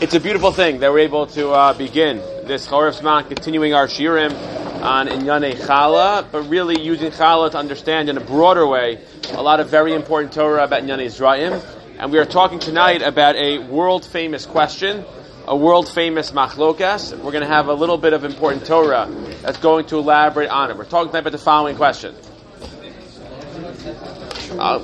It's a beautiful thing that we're able to uh, begin this Chorif Zman, continuing our shirim on Inyane Chala, but really using Chala to understand in a broader way a lot of very important Torah about Inyane Israel. And we are talking tonight about a world famous question, a world famous machlokas. We're going to have a little bit of important Torah that's going to elaborate on it. We're talking tonight about the following question. Uh,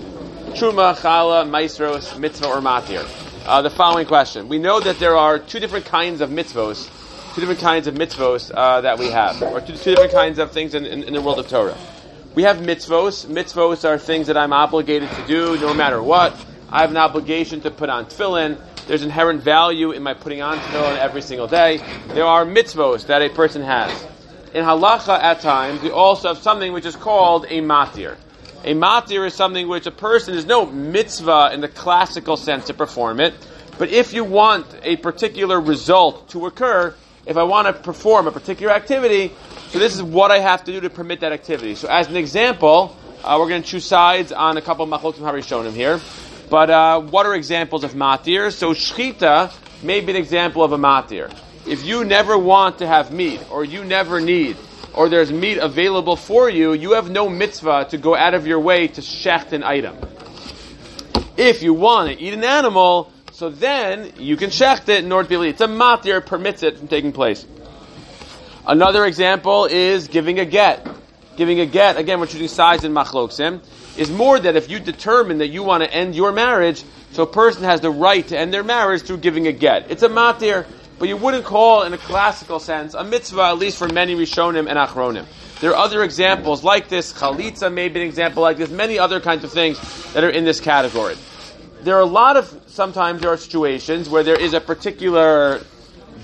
Truma, Chala, Maestros, Mitzvah, or Matir uh, the following question. We know that there are two different kinds of mitzvos, two different kinds of mitzvos uh, that we have, or two, two different kinds of things in, in, in, the world of Torah. We have mitzvos. Mitzvos are things that I'm obligated to do no matter what. I have an obligation to put on tefillin. There's inherent value in my putting on tefillin every single day. There are mitzvos that a person has. In halacha, at times, we also have something which is called a matir. A matir is something which a person is no mitzvah in the classical sense to perform it, but if you want a particular result to occur, if I want to perform a particular activity, so this is what I have to do to permit that activity. So as an example, uh, we're going to choose sides on a couple of machlokim harishonim here. But uh, what are examples of matir? So shchita may be an example of a matir. If you never want to have meat, or you never need or there's meat available for you, you have no mitzvah to go out of your way to shecht an item. If you want to eat an animal, so then you can shecht it in order be It's a matir permits it from taking place. Another example is giving a get. Giving a get, again, we're choosing size in machloksim, is more that if you determine that you want to end your marriage, so a person has the right to end their marriage through giving a get. It's a matir but you wouldn't call in a classical sense a mitzvah, at least for many Rishonim and Achronim. There are other examples like this. Chalitza may be an example like this. Many other kinds of things that are in this category. There are a lot of sometimes there are situations where there is a particular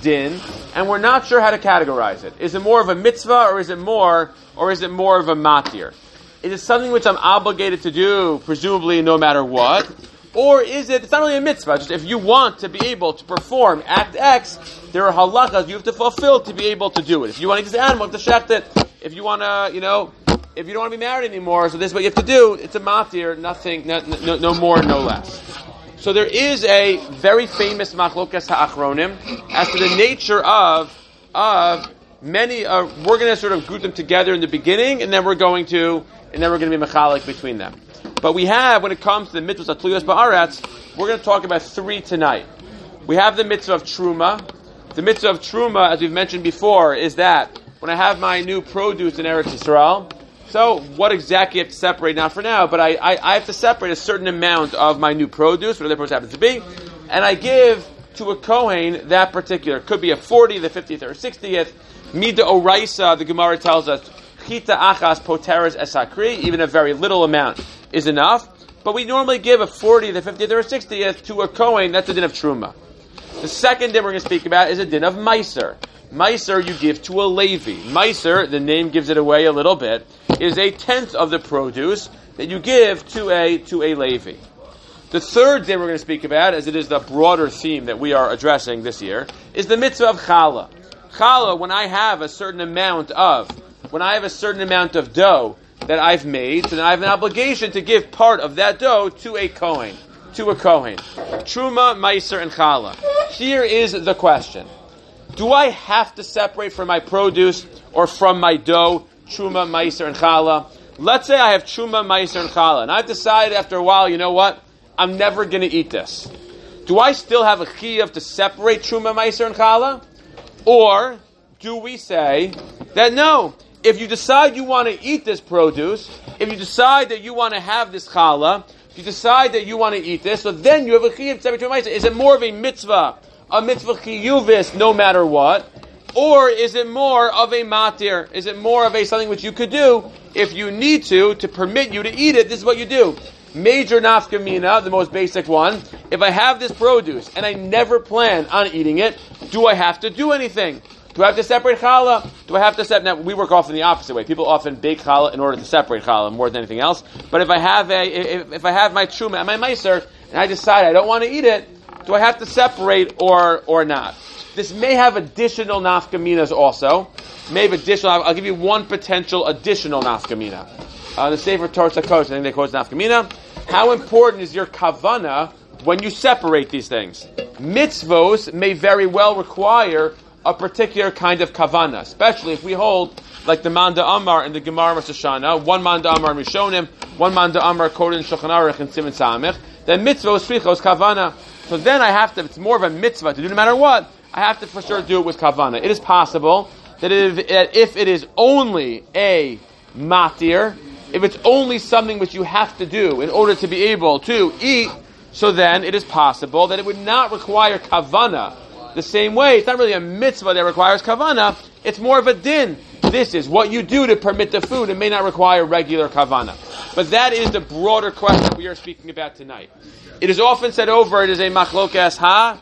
din, and we're not sure how to categorize it. Is it more of a mitzvah, or is it more, or is it more of a matir? Is it something which I'm obligated to do, presumably no matter what? Or is it, it's not only a mitzvah, just if you want to be able to perform Act X, there are halachas you have to fulfill to be able to do it. If you want to eat this animal, to shecht it. If you want to, you know, if you don't want to be married anymore, so this is what you have to do, it's a matir, nothing, no, no, no more, no less. So there is a very famous machlokas ha'achronim as to the nature of, of many, uh, we're going to sort of group them together in the beginning, and then we're going to, and then we're going to be mechalik between them. But we have, when it comes to the mitzvahs atluyos ba'aretz, we're going to talk about three tonight. We have the mitzvah of truma. The mitzvah of truma, as we've mentioned before, is that when I have my new produce in Eretz Yisrael, so what exactly I have to separate? Not for now, but I, I, I have to separate a certain amount of my new produce, whatever the produce happens to be, and I give to a Kohen that particular. Could be a 40th, the 50th, or 60th. Mida Oraisa, the Gemara tells us, Chita achas poteres esakri, even a very little amount is enough. But we normally give a 40th, a 50th, or a 60th to a Kohen. That's a din of Truma. The second din we're going to speak about is a din of Meiser. Meiser you give to a Levi. Meiser, the name gives it away a little bit, is a tenth of the produce that you give to a, to a Levi. The third din we're going to speak about, as it is the broader theme that we are addressing this year, is the mitzvah of challah. Challah, when I have a certain amount of, when I have a certain amount of dough that I've made, then I have an obligation to give part of that dough to a Kohen. To a Kohen. Truma, Meiser, and Challah. Here is the question. Do I have to separate from my produce or from my dough, Truma, Meiser, and Challah? Let's say I have Truma, Meiser, and Challah, and I've decided after a while, you know what? I'm never going to eat this. Do I still have a chiyuv to separate Truma, Meiser, and Challah? Or do we say that no, if you decide you want to eat this produce, if you decide that you want to have this challah, if you decide that you want to eat this, so then you have a chiyuv Is it more of a mitzvah, a mitzvah chiyuvis, no matter what, or is it more of a matir? Is it more of a something which you could do if you need to to permit you to eat it? This is what you do. Major nafkamina, the most basic one. If I have this produce and I never plan on eating it, do I have to do anything? Do I have to separate challah? Do I have to separate? Now we work often the opposite way. People often bake challah in order to separate challah more than anything else. But if I have a, if, if I have my truma and my meiser, and I decide I don't want to eat it, do I have to separate or or not? This may have additional nafkaminas also. May have additional. I'll, give you one potential additional nafkamina. Uh, the Sefer Torah Kosh, I think they quote nafkamina. How important is your kavana when you separate these things. Mitzvos may very well require a particular kind of kavana, especially if we hold like the Manda Amar and the Gemara Rosh Hashanah, one Manda Amar Mishonim, one Manda Amar quoted in Shulchan Aruch and Simon Samich, then mitzvah srichos kavana. So then I have to, it's more of a mitzvah to do no matter what, I have to for sure do it with kavana. It is possible that if, if it is only a matir, if it's only something which you have to do in order to be able to eat, so then it is possible that it would not require kavana the same way. It's not really a mitzvah that requires kavana, it's more of a din. This is what you do to permit the food. It may not require regular kavana. But that is the broader question we are speaking about tonight. It is often said over, it is a machlokas ha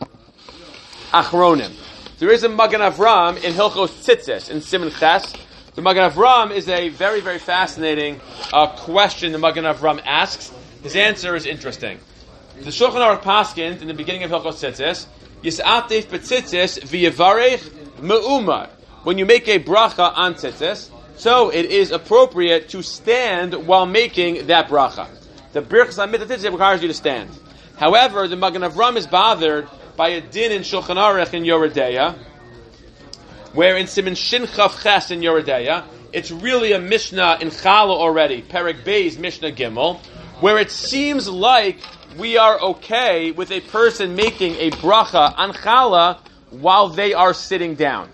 achronim. There is a Magen Avram in Hilchos Tzitzis, in Simon Ches. The Magen Avram is a very, very fascinating uh, question the Magen Avram asks. His answer is interesting. The Shulchan Aruch Paskins, in the beginning of Hilchos Tzitzis, Yis'atif betzitzis v'yevarech me'umar when you make a bracha on tzitzis, so it is appropriate to stand while making that bracha. The birchas on tzitzis requires you to stand. However, the Magen Avram is bothered by a din in Shulchan Aruch in Yoreh De'ah, where in Simon Shin Chav Ches in Yoreh De'ah, it's really a Mishnah in Chala already, Perek Beis Mishnah Gimel, where it seems like we are okay with a person making a bracha on Chala while they are sitting down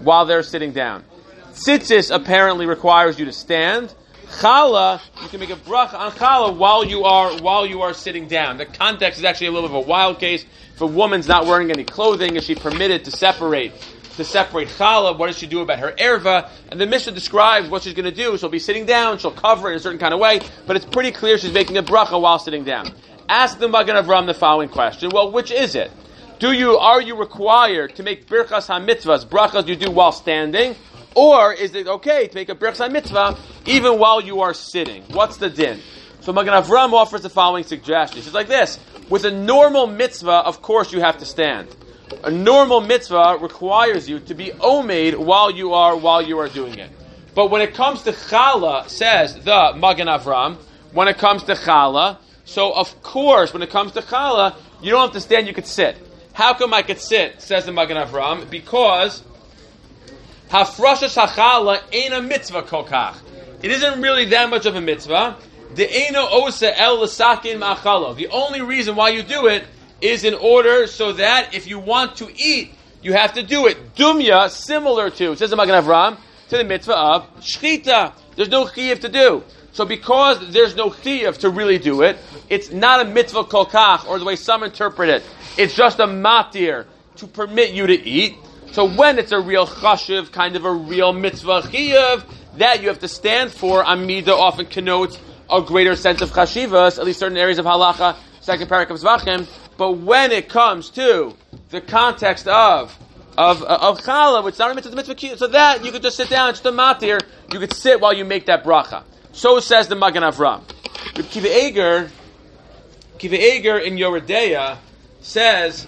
while they're sitting down. Tzitzis apparently requires you to stand. Chala, you can make a bracha on chala while you are while you are sitting down. The context is actually a little bit of a wild case. If a woman's not wearing any clothing, is she permitted to separate to separate chala? What does she do about her erva? And the Mishnah describes what she's going to do. She'll be sitting down. She'll cover it in a certain kind of way, but it's pretty clear she's making a bracha while sitting down. Ask the Magen Avram the following question: Well, which is it? Do you are you required to make birchas hamitzvahs brachas you do while standing, or is it okay to make a birchas hamitzvah even while you are sitting? What's the din? So Magen Avram offers the following suggestion. It's like this: with a normal mitzvah, of course you have to stand. A normal mitzvah requires you to be omeid while you are while you are doing it. But when it comes to chala, says the Magen Avram, when it comes to chala, so of course when it comes to chala, you don't have to stand; you could sit. How come I could sit? Says the Magen Avram. Because hafrasha shachala ain't a mitzvah kokach. It isn't really that much of a mitzvah. The only reason why you do it is in order so that if you want to eat, you have to do it. Dumya, similar to, says the Magen Avram, to the mitzvah of shchita. There's no chiyuv to do. So because there's no chiyuv to really do it, it's not a mitzvah kolkach, or the way some interpret it. It's just a matir to permit you to eat. So when it's a real chashiv, kind of a real mitzvah chiyuv, that you have to stand for, amida often connotes a greater sense of chashivas, at least certain areas of halacha, second parak of zvachim. But when it comes to the context of of uh, of chala, which is not a mitzvah, mitzvah so that you could just sit down, it's the matir, you could sit while you make that bracha. So says the Magen Avram. Kiva Eger, Kiva Eger in Yoreh De'ah says,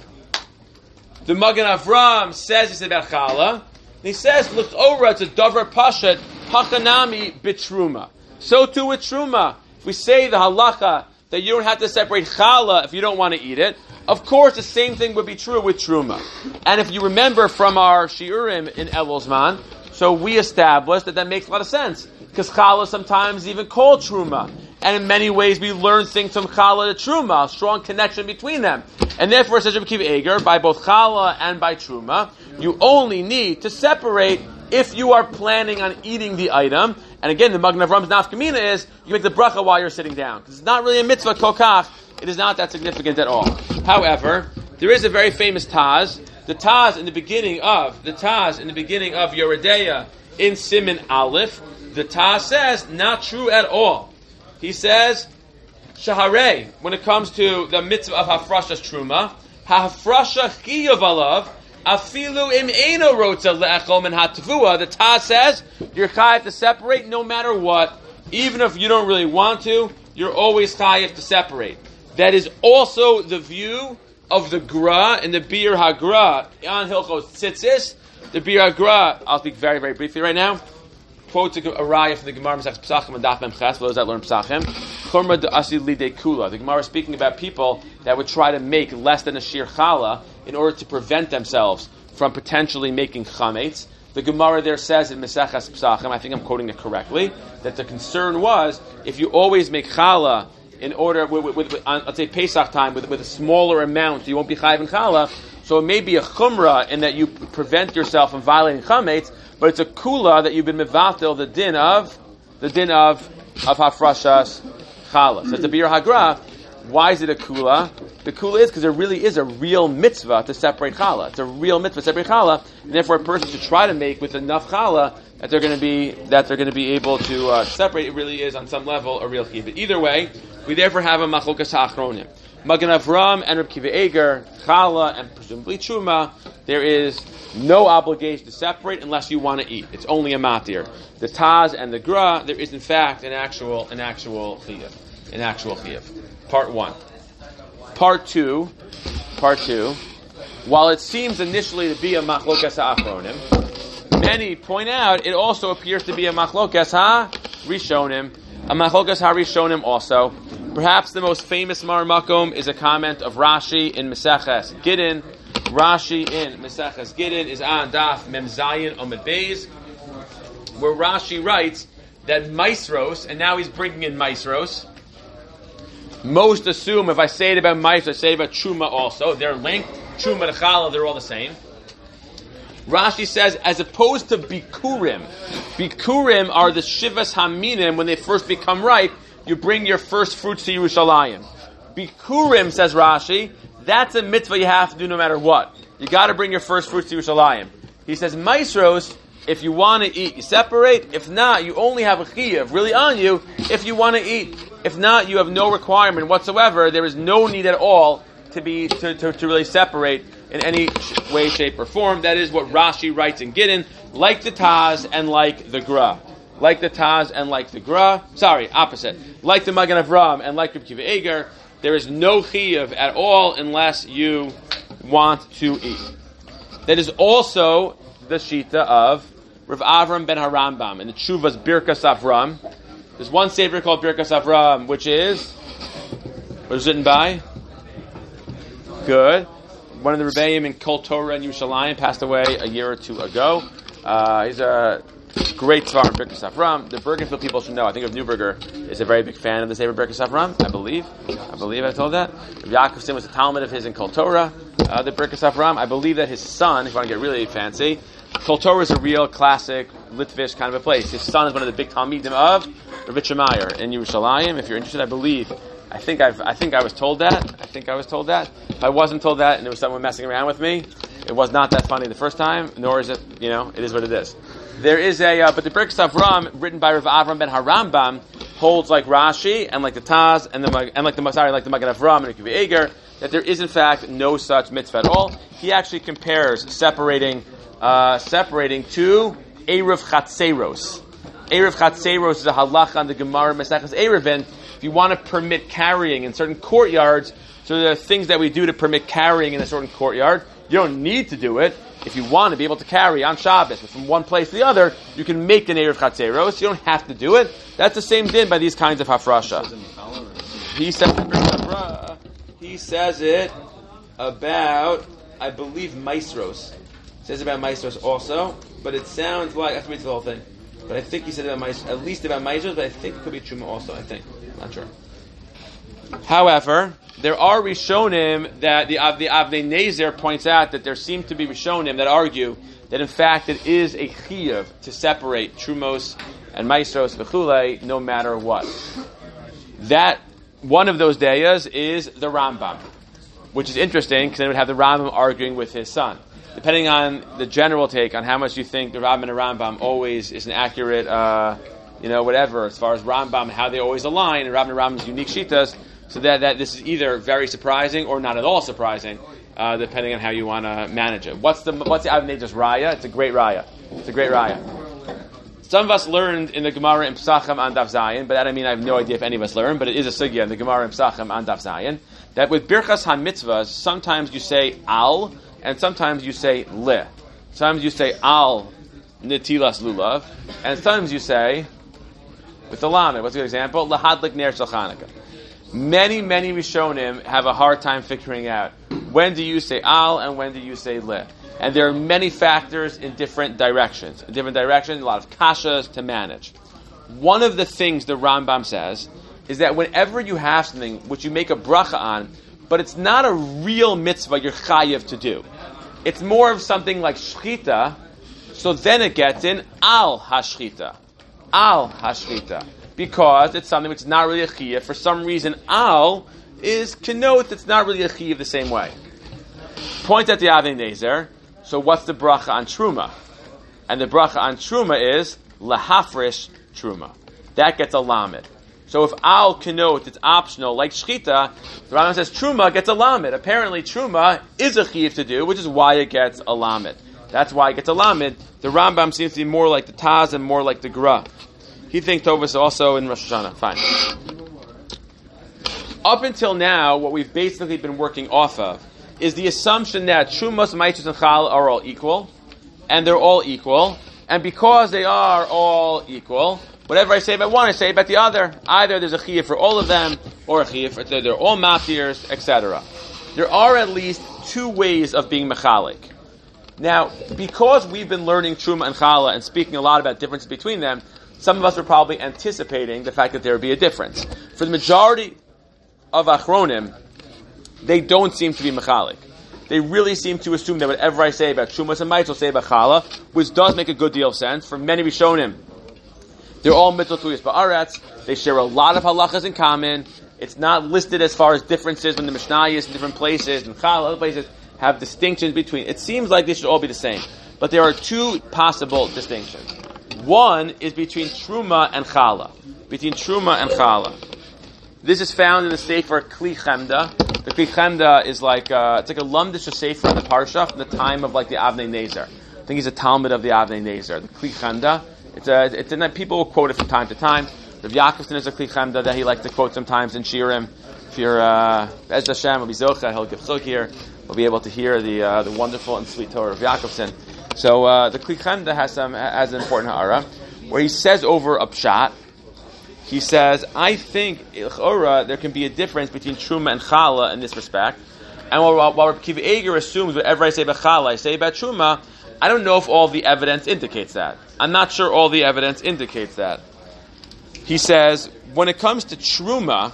the Magen Avram says it's about chala. He says, look over, it's a davar pashat, hachanami bitruma. So too with truma. If we say the halacha that you don't have to separate chala if you don't want to eat it, of course the same thing would be true with truma. And if you remember from our shiurim in Elozman, so we established that that makes a lot of sense. Because challah sometimes even called truma. And in many ways we learn things from challah to truma, a strong connection between them. And therefore, says Rabbi Kiva Eger, by both challah and by truma, you only need to separate if you are planning on eating the item. And again, the Magen Avram's nafkamina is you make the bracha while you're sitting down. Because it's not really a mitzvah kokach. It is not that significant at all. However, there is a very famous Taz. The Taz in the beginning of the Taz in the beginning of Yoreh De'ah in Simon Aleph the Taz says, not true at all. He says, Shaharei, when it comes to the mitzvah of Hafrasha's Truma, Hafrasha Chiyuv alav, Afilu im eno rotza le'echol min hatvua. The Taz says, you're chayiv to separate no matter what, even if you don't really want to, you're always chayiv to separate. That is also the view of the Gra and the Bir HaGra on Hilchos Tzitzis. The Bir HaGra, I'll speak very, very briefly right now quotes a, raya from the Gemara Pesachim and Daf Mem Ches, for those that learn Pesachim. Chumra de Asili de Kula. The Gemara is speaking about people that would try to make less than a Shir Chala in order to prevent themselves from potentially making chametz. The Gemara there says in Mesechas Psachim, I think I'm quoting it correctly, that the concern was if you always make challah in order, with, with, with on, let's say Pesach time, with, with a smaller amount, you won't be chayiv in challah. So it may be a chumrah in that you prevent yourself from violating chametz, but it's a kula that you've been mevatel the din of the din of of hafrashas challah. So it's a bir hagra. Why is it a kula? The kula is because there really is a real mitzvah to separate challah. It's a real mitzvah to separate challah, and therefore a person should try to make with enough challah that they're going to be that they're going to be able to uh, separate. It really is on some level a real chiyuv. Either way, we therefore have a machlokas ha'achronim. Magen Avram and Reb Kiva Eger, challah and presumably chuma. There is no obligation to separate unless you want to eat. It's only a matir. The taz and the gra, there is in fact an actual an actual chiyuv, an actual chiyuv. Part one. Part two. Part two. While it seems initially to be a machlokas ha'achronim, many point out it also appears to be a machlokas ha-rishonim, a machlokas ha-rishonim also. Perhaps the most famous marmakom is a comment of Rashi in Meseches Gittin. Rashi in Meseches Gittin is on Daf Mem Zayin Omid Beis, where Rashi writes that Maisros, and now he's bringing in Maisros. Most assume if I say it about Maisros, I say it about Truma also. They're linked. Truma and Chala, they're all the same. Rashi says, as opposed to Bikurim, Bikurim are the Shivas Haminim when they first become ripe. You bring your first fruits to Yerushalayim. Bikurim, says Rashi, that's a mitzvah you have to do no matter what. You got to bring your first fruits to Yerushalayim. He says, Maisros, if you want to eat, you separate. If not, you only have a chiyuv really on you if you want to eat. If not, you have no requirement whatsoever. There is no need at all to be to, to, to really separate in any way, shape, or form. That is what Rashi writes in Gittin, like the Taz and like the Gra. Like the Taz and like the Gra. Sorry, opposite. Like the Magen Avram and like Reb Kiva Eger. There is no chiyuv at all unless you want to eat. That is also the shita of Rav Avram ben Harambam in the Chuvas Birkas Avram. There's one sefer called Birkas Avram, which is what is written by? Good. One of the Rebbeim in Kol Torah in Yerushalayim passed away a year or two ago. Uh, he's a great Tzvar in Birkas Avram. The Bergenfield people should know. I think of Newberger is a very big fan of the Sefer Birkas Avram. I believe. I believe I told that. Yaakovson was a Talmud of his in Kol Torah. Uh, the Birkas Avram. I believe that his son, if you want to get really fancy, Kol Torah is a real classic Litvish kind of a place. His son is one of the big Talmidim of Ravitcha Meyer in Yerushalayim. If you're interested, I believe. I think I've, I think I was told that. I think I was told that. If I wasn't told that and there was someone messing around with me, it was not that funny the first time, nor is it, you know, it is what it is. There is a, uh, but the Birkas Avram, written by Rav Avram ben Harambam, holds like Rashi and like the Taz and the and like the sorry like the Magen Avram and the Eger that there is in fact no such mitzvah at all. He actually compares separating uh, separating two erev chatzeros. Erev chatzeros is a halacha on the Gemara Maseches Erevin. If you want to permit carrying in certain courtyards, so there are things that we do to permit carrying in a certain courtyard. You don't need to do it. If you want to be able to carry on Shabbos from one place to the other, you can make the an Erev Chatzeros. You don't have to do it. That's the same din by these kinds of hafrasha. He says, he says it about, I believe, Maestros. says about Maestros also, but it sounds like, I have to read the whole thing. But I think he said about Maestros, at least about Maestros, but I think it could be Truma also, I think. Not sure. However, there are Rishonim that the, the Nezer points out that there seem to be Rishonim that argue that in fact it is a chiyuv to separate Trumos and Maestros v'chulei no matter what. That one of those dayas is the Rambam, which is interesting because then would have the Rambam arguing with his son. Depending on the general take on how much you think the Rambam and the Rambam always is an accurate, uh, you know, whatever as far as Rambam how they always align and and Rambam's unique shitas so that, that this is either very surprising or not at all surprising, uh, depending on how you want to manage it. What's the what's the Avnei raya? It's a great raya. It's a great raya. Some of us learned in the Gemara in Pesachim on Daf Zayin, but I mean I have no idea if any of us learned, but it is a sugya in the Gemara in Pesachim on Daf Zayin that with Birchas HaMitzvahs, sometimes you say al and sometimes you say le. Sometimes you say al nitilas lulav, and sometimes you say with the lamed. What's a good example? Lahadlik ner shel. Many, many Rishonim have a hard time figuring out when do you say al and when do you say le. And there are many factors in different directions. In different directions, a lot of kashas to manage. One of the things the Rambam says is that whenever you have something which you make a bracha on, but it's not a real mitzvah you're chayiv to do. It's more of something like shchita, so then it gets in al hashchita. Al hashchita because it's something which is not really a chiyah. For some reason, al is connotes it's not really a chiyah the same way. Point at the Avnei Nezer. So what's the bracha on truma? And the bracha on truma is lahafrish truma. That gets a lamed. So if al connotes it's optional, like shchita, the Rambam says truma gets a lamed. Apparently, truma is a chiyuv to do, which is why it gets a lamed. That's why it gets a lamed. The Rambam seems to be more like the Taz and more like the Gra. He thinks Tova is also in Rosh Hashanah. Fine. Up until now, what we've basically been working off of is the assumption that Shumas, Maitus, and Chal are all equal, and they're all equal, and because they are all equal, whatever I say about one, I say about the other. Either there's a chiyah for all of them, or a chiyah for they're all matirs, etc. There are at least two ways of being mechalik. Now, because we've been learning Truma and Chala and speaking a lot about differences between them, some of us are probably anticipating the fact that there would be a difference. For the majority of Achronim, they don't seem to be Mechalik. They really seem to assume that whatever I say about Shumas and will say about Chala, which does make a good deal of sense. For many Rishonim, they're all mitzvah tuyas ba'aretz. They share a lot of halachas in common. It's not listed as far as differences when the Mishnah is in different places and Chala, other places have distinctions between. It seems like they should all be the same. But there are two possible distinctions. One is between Truma and Chala. Between Truma and Chala. This is found in the Sefer Kli Chemda. The Kli Chemda is like, uh, it's like a Lumdish Sefer in the Parsha from the time of like the Avnei Nezer. I think he's a Talmud of the Avnei Nezer. The Kli Chemda. It's a, it's in that people will quote it from time to time. The Yaakovson is a Kli Chemda that he likes to quote sometimes in Shirim. If you're, uh, Bez Hashem, be Zocha, he'll give Chuk here. We'll be able to hear the, uh, the wonderful and sweet Torah of Yaakovson. So uh, the Kli Chemda has some has an important ha'ara where he says over a pshat. He says, I think ilchora there can be a difference between truma and chala in this respect. And while, while Kiv Eger assumes whatever I say about chala, I say about truma, I don't know if all the evidence indicates that. I'm not sure all the evidence indicates that. He says, when it comes to truma,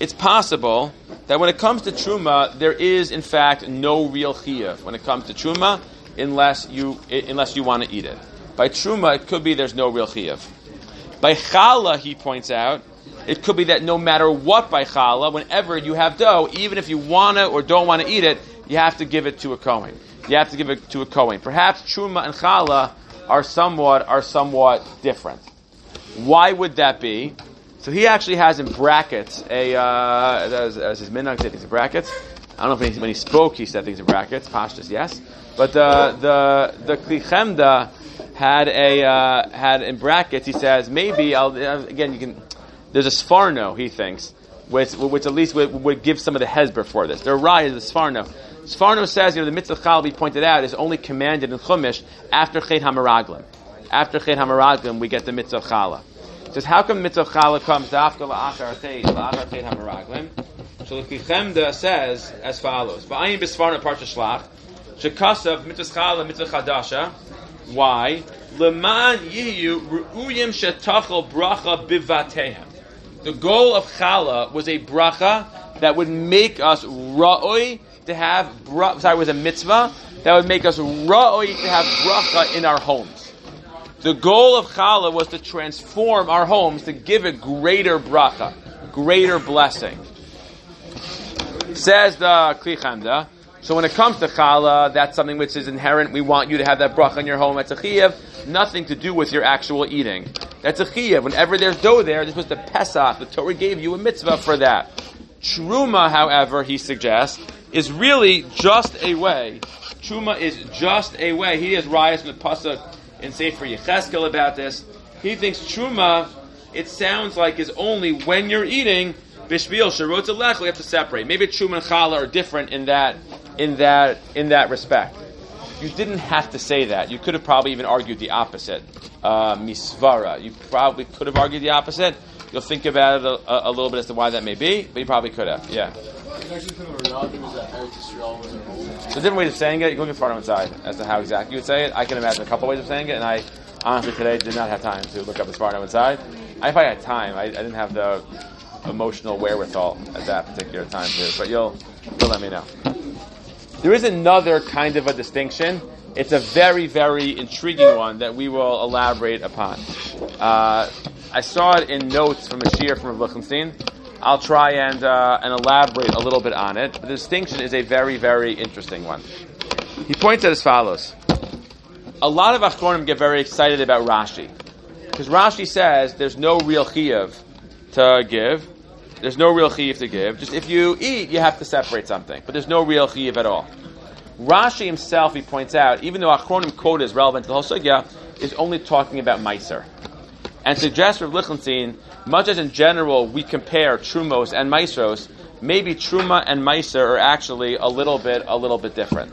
it's possible that when it comes to truma, there is in fact no real chiyuv. When it comes to truma, unless you unless you want to eat it. By truma, it could be there's no real chiyuv. By challah, he points out, it could be that no matter what by challah, whenever you have dough, even if you want to or don't want to eat it, you have to give it to a kohen. You have to give it to a kohen. Perhaps truma and challah are somewhat are somewhat different. Why would that be? So he actually has in brackets a uh, his minhag said these brackets. I don't know if he, when he spoke he said things in brackets. Pashtas, yes. But the the the Kli Chemda had a uh, had in brackets. He says maybe I'll, again you can. There's a Sfarno he thinks, which which at least would, would give some of the hezber for this. The Rai is the Sfarno. Sfarno says you know the mitzvah chal we pointed out is only commanded in Chumash after Chet Hamaraglim. After Chet Hamaraglim we get the mitzvah chala. It says how come mitzvah chala comes dafka la'achar Chet la'achar? So the Chemda says as follows: Va'ayim b'Sfarno parsha shlach. Shekasav mitzvah chala mitzvah chadasha. Why? Leman yiyu ru'uyim shetachel bracha bivatehem. The goal of chala was a bracha that would make us ra'oi to have bra- sorry was a mitzvah that would make us ra'oi to have bracha in our homes. The goal of chala was to transform our homes to give a greater bracha, greater blessing. Says the Kli so when it comes to challah, that's something which is inherent. We want you to have that bracha in your home. That's a chiyuv. Nothing to do with your actual eating. That's a chiyuv. Whenever there's dough there, this was the Pesach. The Torah gave you a mitzvah for that. Truma, however, he suggests, is really just a way. Truma is just a way. He has riots with pasuk in Sefer Yecheskel about this. He thinks truma, it sounds like, is only when you're eating. Bishvil sharot we have to separate. Maybe truma and challah are different in that in that in that respect. you didn't have to say that. You could have probably even argued the opposite. Uh, misvara. You probably could have argued the opposite. You'll think about it a, a, little bit as to why that may be, but you probably could have. Yeah. So different ways of saying it. You can look at Sfarno inside as to how exactly you would say it. I can imagine a couple ways of saying it, and I honestly today did not have time to look up the Sfarno inside. If I had time, I, I didn't have the emotional wherewithal at that particular time too. But you'll you'll let me know. There is another kind of a distinction. It's a very, very intriguing one that we will elaborate upon. Uh, I saw it in notes from a shear from Lichtenstein. I'll try and, uh, and elaborate a little bit on it. The distinction is a very, very interesting one. He points out as follows. A lot of Achronim get very excited about Rashi. Because Rashi says there's no real chiyuv to give. There's no real chiyuv to give. Just if you eat, you have to separate something. But there's no real chiyuv at all. Rashi himself, he points out, even though Achronim quote is relevant to the whole sugya, is only talking about Meiser. And suggests Rav Lichtenstein, much as in general we compare Trumos and Maestros, maybe Truma and Meiser are actually a little bit, a little bit different.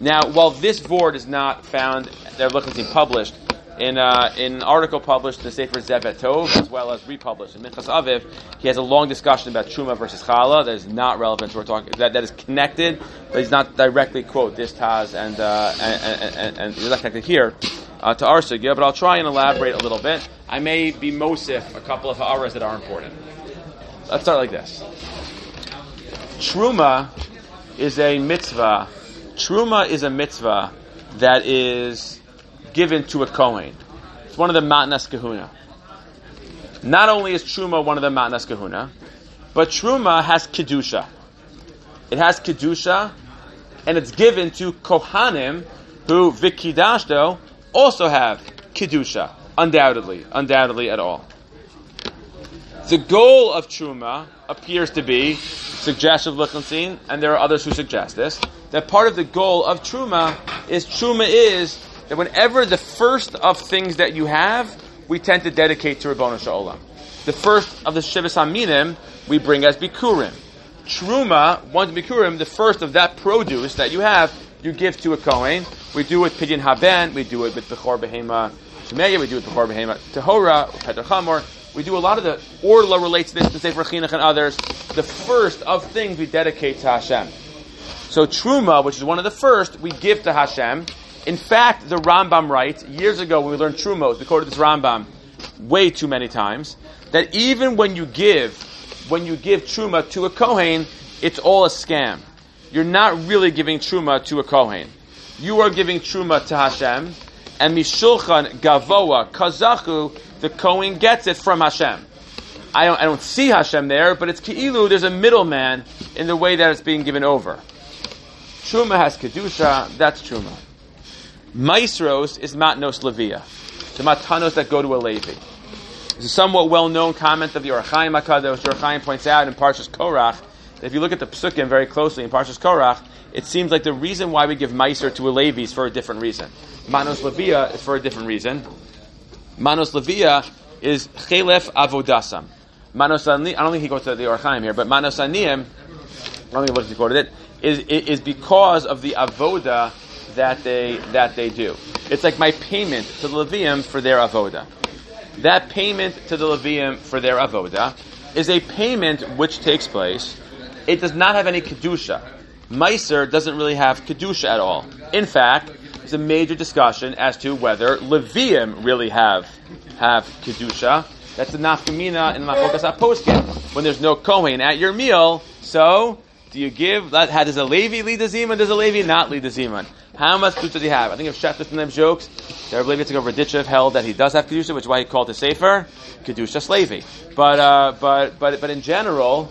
Now, while this board is not found, that Lichtenstein published, in, uh, in an article published in the Sefer Zevet Tov, as well as republished in Minchas Aviv, he has a long discussion about Truma versus Chala that is not relevant to what we're talking, that, that is connected, but he's not directly quote this Taz and, uh, and, and, and, and he's not connected here uh, to our sugya, but I'll try and elaborate a little bit. I may be Mosif a couple of ha'aras that are important. Let's start like this. Truma is a mitzvah. Truma is a mitzvah that is given to a Kohen. It's one of the Matnas Kahuna. Not only is Truma one of the Matnas Kahuna, but Truma has Kedusha. It has Kedusha, and it's given to Kohanim who, Vikidashto, also have Kedusha. Undoubtedly. Undoubtedly at all. The goal of Truma appears to be, suggestion of Lichtenstein, and there are others who suggest this, that part of the goal of Truma is Truma is that whenever the first of things that you have, we tend to dedicate to Rabbanu Shalom. The first of the Shivas Haminim we bring as Bikurim. Truma, one Bikurim, the first of that produce that you have, you give to a Kohen. We do it with Pidyon Haben, we do it with Bechor Behema Shemeya, we do it with Bechor Behema Tehora, Peter Chamor. We do a lot of the, Orla relates to this, to Sefer Chinuch and others. The first of things we dedicate to Hashem. So Truma, which is one of the first, we give to Hashem. In fact, the Rambam writes, years ago when we learned Trumos, we quoted this Rambam way too many times, that even when you give, when you give Truma to a Kohen, it's all a scam. You're not really giving Truma to a Kohen. You are giving Truma to Hashem, and Mishulchan Gavoa Kazachu, the Kohen gets it from Hashem. I don't, I don't see Hashem there, but it's Ki'ilu, there's a middleman in the way that it's being given over. Truma has Kedusha, that's Truma. Maestros is matnos levia, the matanos that go to a levi. It's a somewhat well-known comment of the Ohr HaChaim Hakadosh. HaChaim points out in Parshas Korach if you look at the psukim very closely in Parshas Korach, it seems like the reason why we give Meiser to a Levi is for a different reason. Manos Levia is for a different reason. Manos Levia is Chelef Avodasam. Manos I don't think he goes to the Ohr HaChaim here, but Manos Aniyim, I don't think he quoted it, is, is because of the Avoda that they that they do. It's like my payment to the Levium for their avoda. That payment to the Levium for their avoda is a payment which takes place. It does not have any kedusha. Meiser doesn't really have kedusha at all. In fact, there's a major discussion as to whether Levium really have have kedusha. That's the nafkamina in the Machokas Aposkin. When there's no Kohen at your meal, so do you give? How does a Levi lead the Zeman? Does a Levi not lead the Zeman? How much kedusha does he have? I think if Shef them jokes, I believe it's over Ditchev held that he does have kedusha, which is why he called it sefer kedusha slavey. But uh, but but but in general,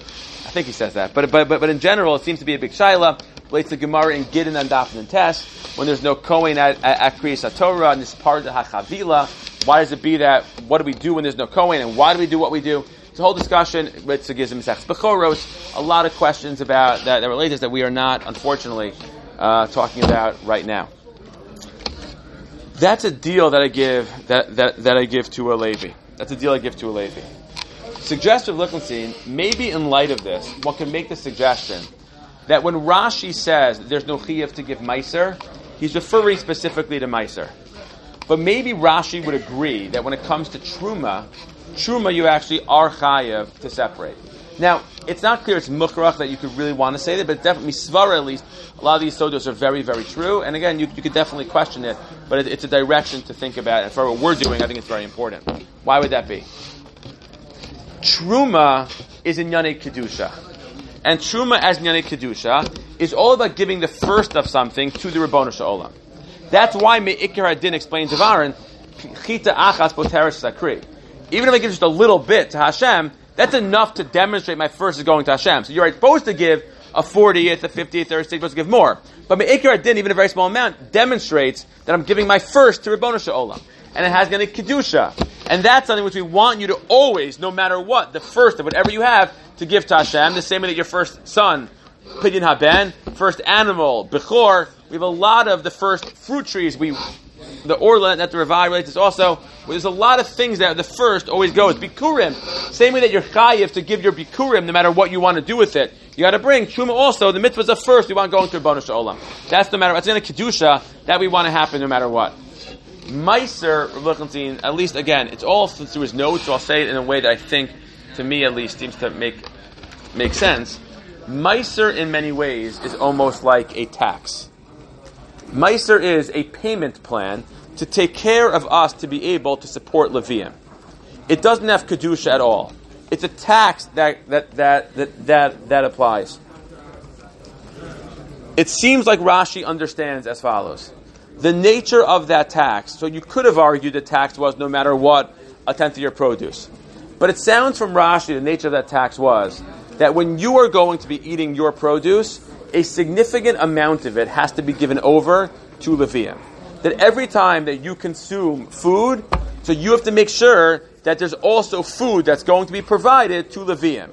think he says that. But but but but in general, it seems to be a big shaila. Relates to Gemara and Gidon and Dafn and Test when there's no Kohen at, at, at Kriyas Torah and this part of the Hachavila. Why does it be that? What do we do when there's no Kohen, and why do we do what we do? It's a whole discussion with Sugizim Sechs Bechoros. A lot of questions about that, that relate to this that we are not, unfortunately, uh, talking about right now. That's a deal that I give that, that, that I give to a Levi. That's a deal I give to a Levi. Suggestive Lichtenstein, maybe in light of this, one can make the suggestion that when Rashi says there's no chiyuv to give meiser, he's referring specifically to Meiser. But maybe Rashi would agree that when it comes to Truma, Truma you actually are chayav to separate. Now, it's not clear it's mukrach that you could really want to say that, but definitely svara at least. A lot of these sodos are very, very true. And again, you, you could definitely question it, but it, it's a direction to think about. And for what we're doing, I think it's very important. Why would that be? Truma is in Yanei Kedusha. And Truma as Yanei Kedusha is all about giving the first of something to the Rabbanu Olam. That's why Me'ikir Adin explains to Aaron, Chita Achas Boteres Sakri. Even if I give just a little bit to Hashem, that's enough to demonstrate my first is going to Hashem. So you're supposed to give a 40th, a 50th, or a 60th, supposed to give more. But Me'ikir Adin, even a very small amount, demonstrates that I'm giving my first to Rabbanu Olam. And it has Yanei Kedusha. And that's something which we want you to always, no matter what, the first of whatever you have, to give to Hashem, the same way that your first son, Pidyon Haben, first animal, Bechor, we have a lot of the first fruit trees we the orla that the Revi relates is also there's a lot of things that the first always goes bikurim. Same way that you're chayiv to give your bikurim no matter what you want to do with it. You got to bring truma also. The mitzvahs of first. We want going to bonus olam. That's no matter. That's in a kedusha that we want to happen no matter what. Meiser Lichtenstein, at least again, it's all through his notes. So I'll say it in a way that I think, to me at least, seems to make make sense. Meiser, in many ways, is almost like a tax. Meiser is a payment plan to take care of us to be able to support Levium. It doesn't have kedusha at all. It's a tax that that that that that, that applies. It seems like Rashi understands as follows the nature of that tax. So you could have argued the tax was no matter what a tenth of your produce. But it sounds from Rashi the nature of that tax was that when you are going to be eating your produce, a significant amount of it has to be given over to Levium. That every time that you consume food, so you have to make sure that there's also food that's going to be provided to Levium.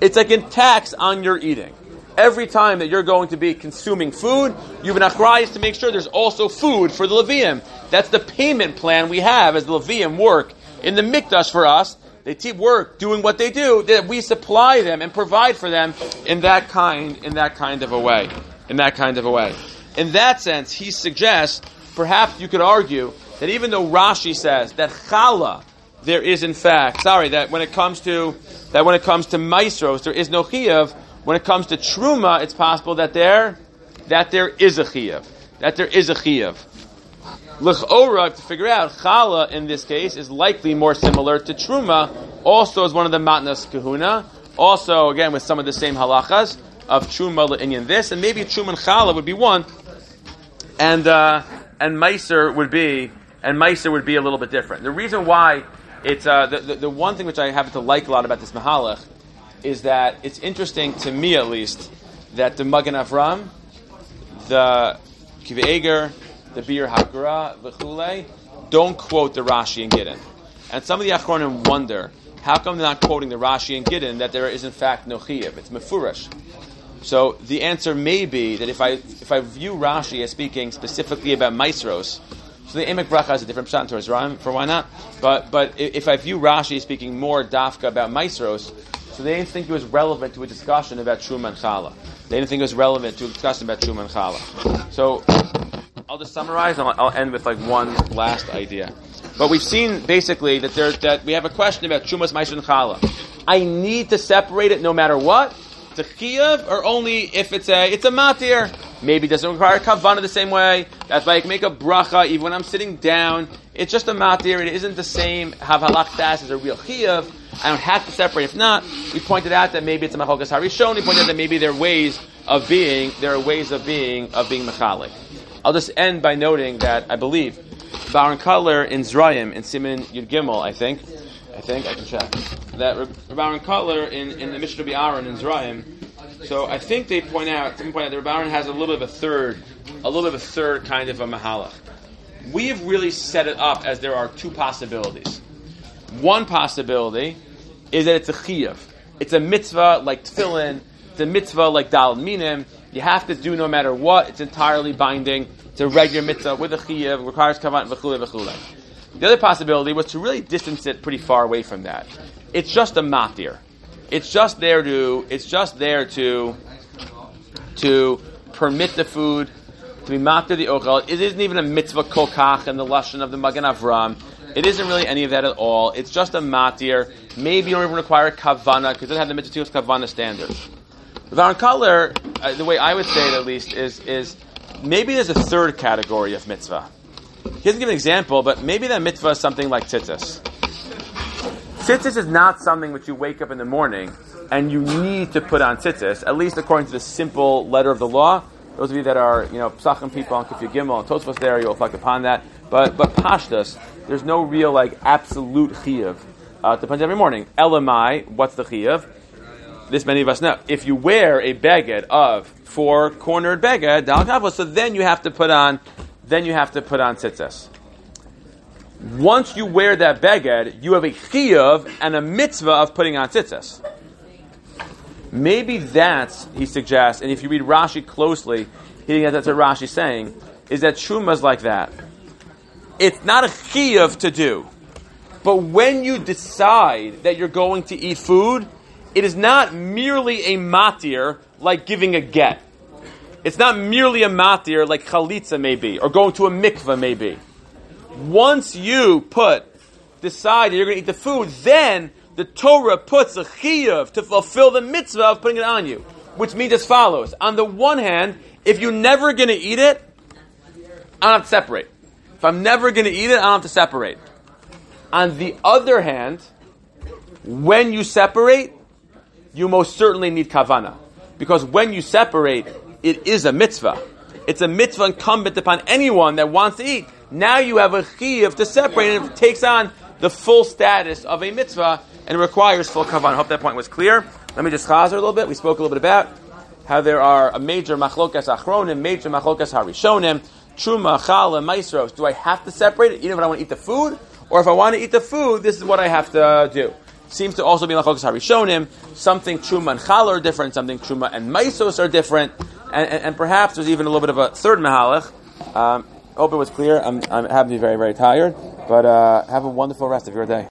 It's like a tax on your eating every time that you're going to be consuming food, you've been achrayis to make sure there's also food for the Levium. That's the payment plan we have as the Levium work in the Mikdash for us. They keep work doing what they do, that we supply them and provide for them in that kind, in that kind of a way. In that kind of a way. In that sense, he suggests, perhaps you could argue, that even though Rashi says that challah, there is in fact, sorry, that when it comes to, that when it comes to maestros, there is no chiyav, when it comes to truma, it's possible that there, that there is a chiyuv, that there is a chiyuv. L'chora, to figure out, chala in this case is likely more similar to truma, also is one of the matnas kahuna, also again with some of the same halachas of truma le'inyan this, and maybe truma and chala would be one, and uh, and meiser would be and meiser would be a little bit different. The reason why it's uh, the, the, the one thing which I happen to like a lot about this mahalach is that it's interesting to me at least that the Magen Avram, the Kiva the Bir Hakura, the Chule, don't quote the Rashi and Gittin. And some of the Achronim wonder, how come they're not quoting the Rashi and Gittin that there is in fact no Chiyav? It's Mefurish. So the answer may be that if I if I view Rashi as speaking specifically about Maestros, so the Emek Bracha has a different pshat towards Ram, for why not? But but if I view Rashi as speaking more dafka about Maestros, so they didn't think it was relevant to a discussion about Truma and. They didn't think it was relevant to a discussion about Truma and. So I'll just summarize. I'll, I'll, end with like one last idea. But we've seen basically that there that we have a question about Trumas, Meiser, and. I need to separate it no matter what. To Kiev, or only if it's a it's a matir. Maybe doesn't require kavana the same way. That's why I can make a bracha even when I'm sitting down. It's just a matir. It isn't the same havalach das as a real chiyuv. I don't have to separate. If not, we pointed out that maybe it's a machokas harishon. We pointed out that maybe there are ways of being, there are ways of being, of being mechalik. I'll just end by noting that I believe Baron Kotler in Zrayim, in Simon Yud Gimel, I think, I think, I can check, that Baron Kotler in, in the Mishnah Aaron in Zrayim, so I think they point out, they point out that Baron has a little bit of a third, a little bit of a third kind of a mahalach. We've really set it up as there are two possibilities. One possibility is that it's a chiyuv. It's a mitzvah like tefillin. It's a mitzvah like dal minim. You have to do no matter what. It's entirely binding. It's a regular mitzvah with a chiyuv. Requires kavan v'chule v'chule. The other possibility was to really distance it pretty far away from that. It's just a matir. It's just there to. It's just there to to permit the food to be matir the ochel. It isn't even a mitzvah kolkach and the lashon of the Magen Avram. It isn't really any of that at all. It's just a matir. Maybe you don't even require kavana because it doesn't have the mitzvah kavana standard. Varon Color, uh, the way I would say it at least, is is maybe there's a third category of mitzvah. He doesn't give an example, but maybe that mitzvah is something like tzitzis. Tzitzis is not something which you wake up in the morning and you need to put on tzitzis, at least according to the simple letter of the law. Those of you that are, you know, Psachim people on Kufya Gimel and Tosfos there, you'll reflect upon that. But but Pashtas, there's no real like absolute chiyuv. Uh, depends every morning. Elamai, what's the chiyuv? This many of us know. If you wear a beged of four cornered beged, dal so then you have to put on, then you have to put on tzitzis. Once you wear that beged, you have a chiyuv and a mitzvah of putting on tzitzis. Maybe that's, he suggests, and if you read Rashi closely, he thinks that's what Rashi's saying, is that Terumah is like that. It's not a chiyuv to do. But when you decide that you're going to eat food, it is not merely a matir like giving a get. It's not merely a matir like chalitza may be, or going to a mikveh may be. Once you put, decide you're going to eat the food, then the Torah puts a chiyuv to fulfill the mitzvah of putting it on you, which means as follows. On the one hand, if you're never going to eat it, I don't have to separate. If I'm never going to eat it, I don't have to separate. On the other hand, when you separate, you most certainly need kavana. Because when you separate, it is a mitzvah. It's a mitzvah incumbent upon anyone that wants to eat. Now you have a chiyuv to separate, and it takes on the full status of a mitzvah, and requires full kavan. I hope that point was clear. Let me just chazer a little bit. We spoke a little bit about how there are a major machlokas achronim, major machlokas harishonim, terumah, challah, maasros. Do I have to separate it even if I want to eat the food? Or if I want to eat the food, this is what I have to do. Seems to also be like machlokas harishonim. Something terumah and challah are different. Something terumah and maasros are different. And, and, and, perhaps there's even a little bit of a third mahalach. Um, hope it was clear. I'm, I'm happy to be very, very tired. But uh, have a wonderful rest of your day.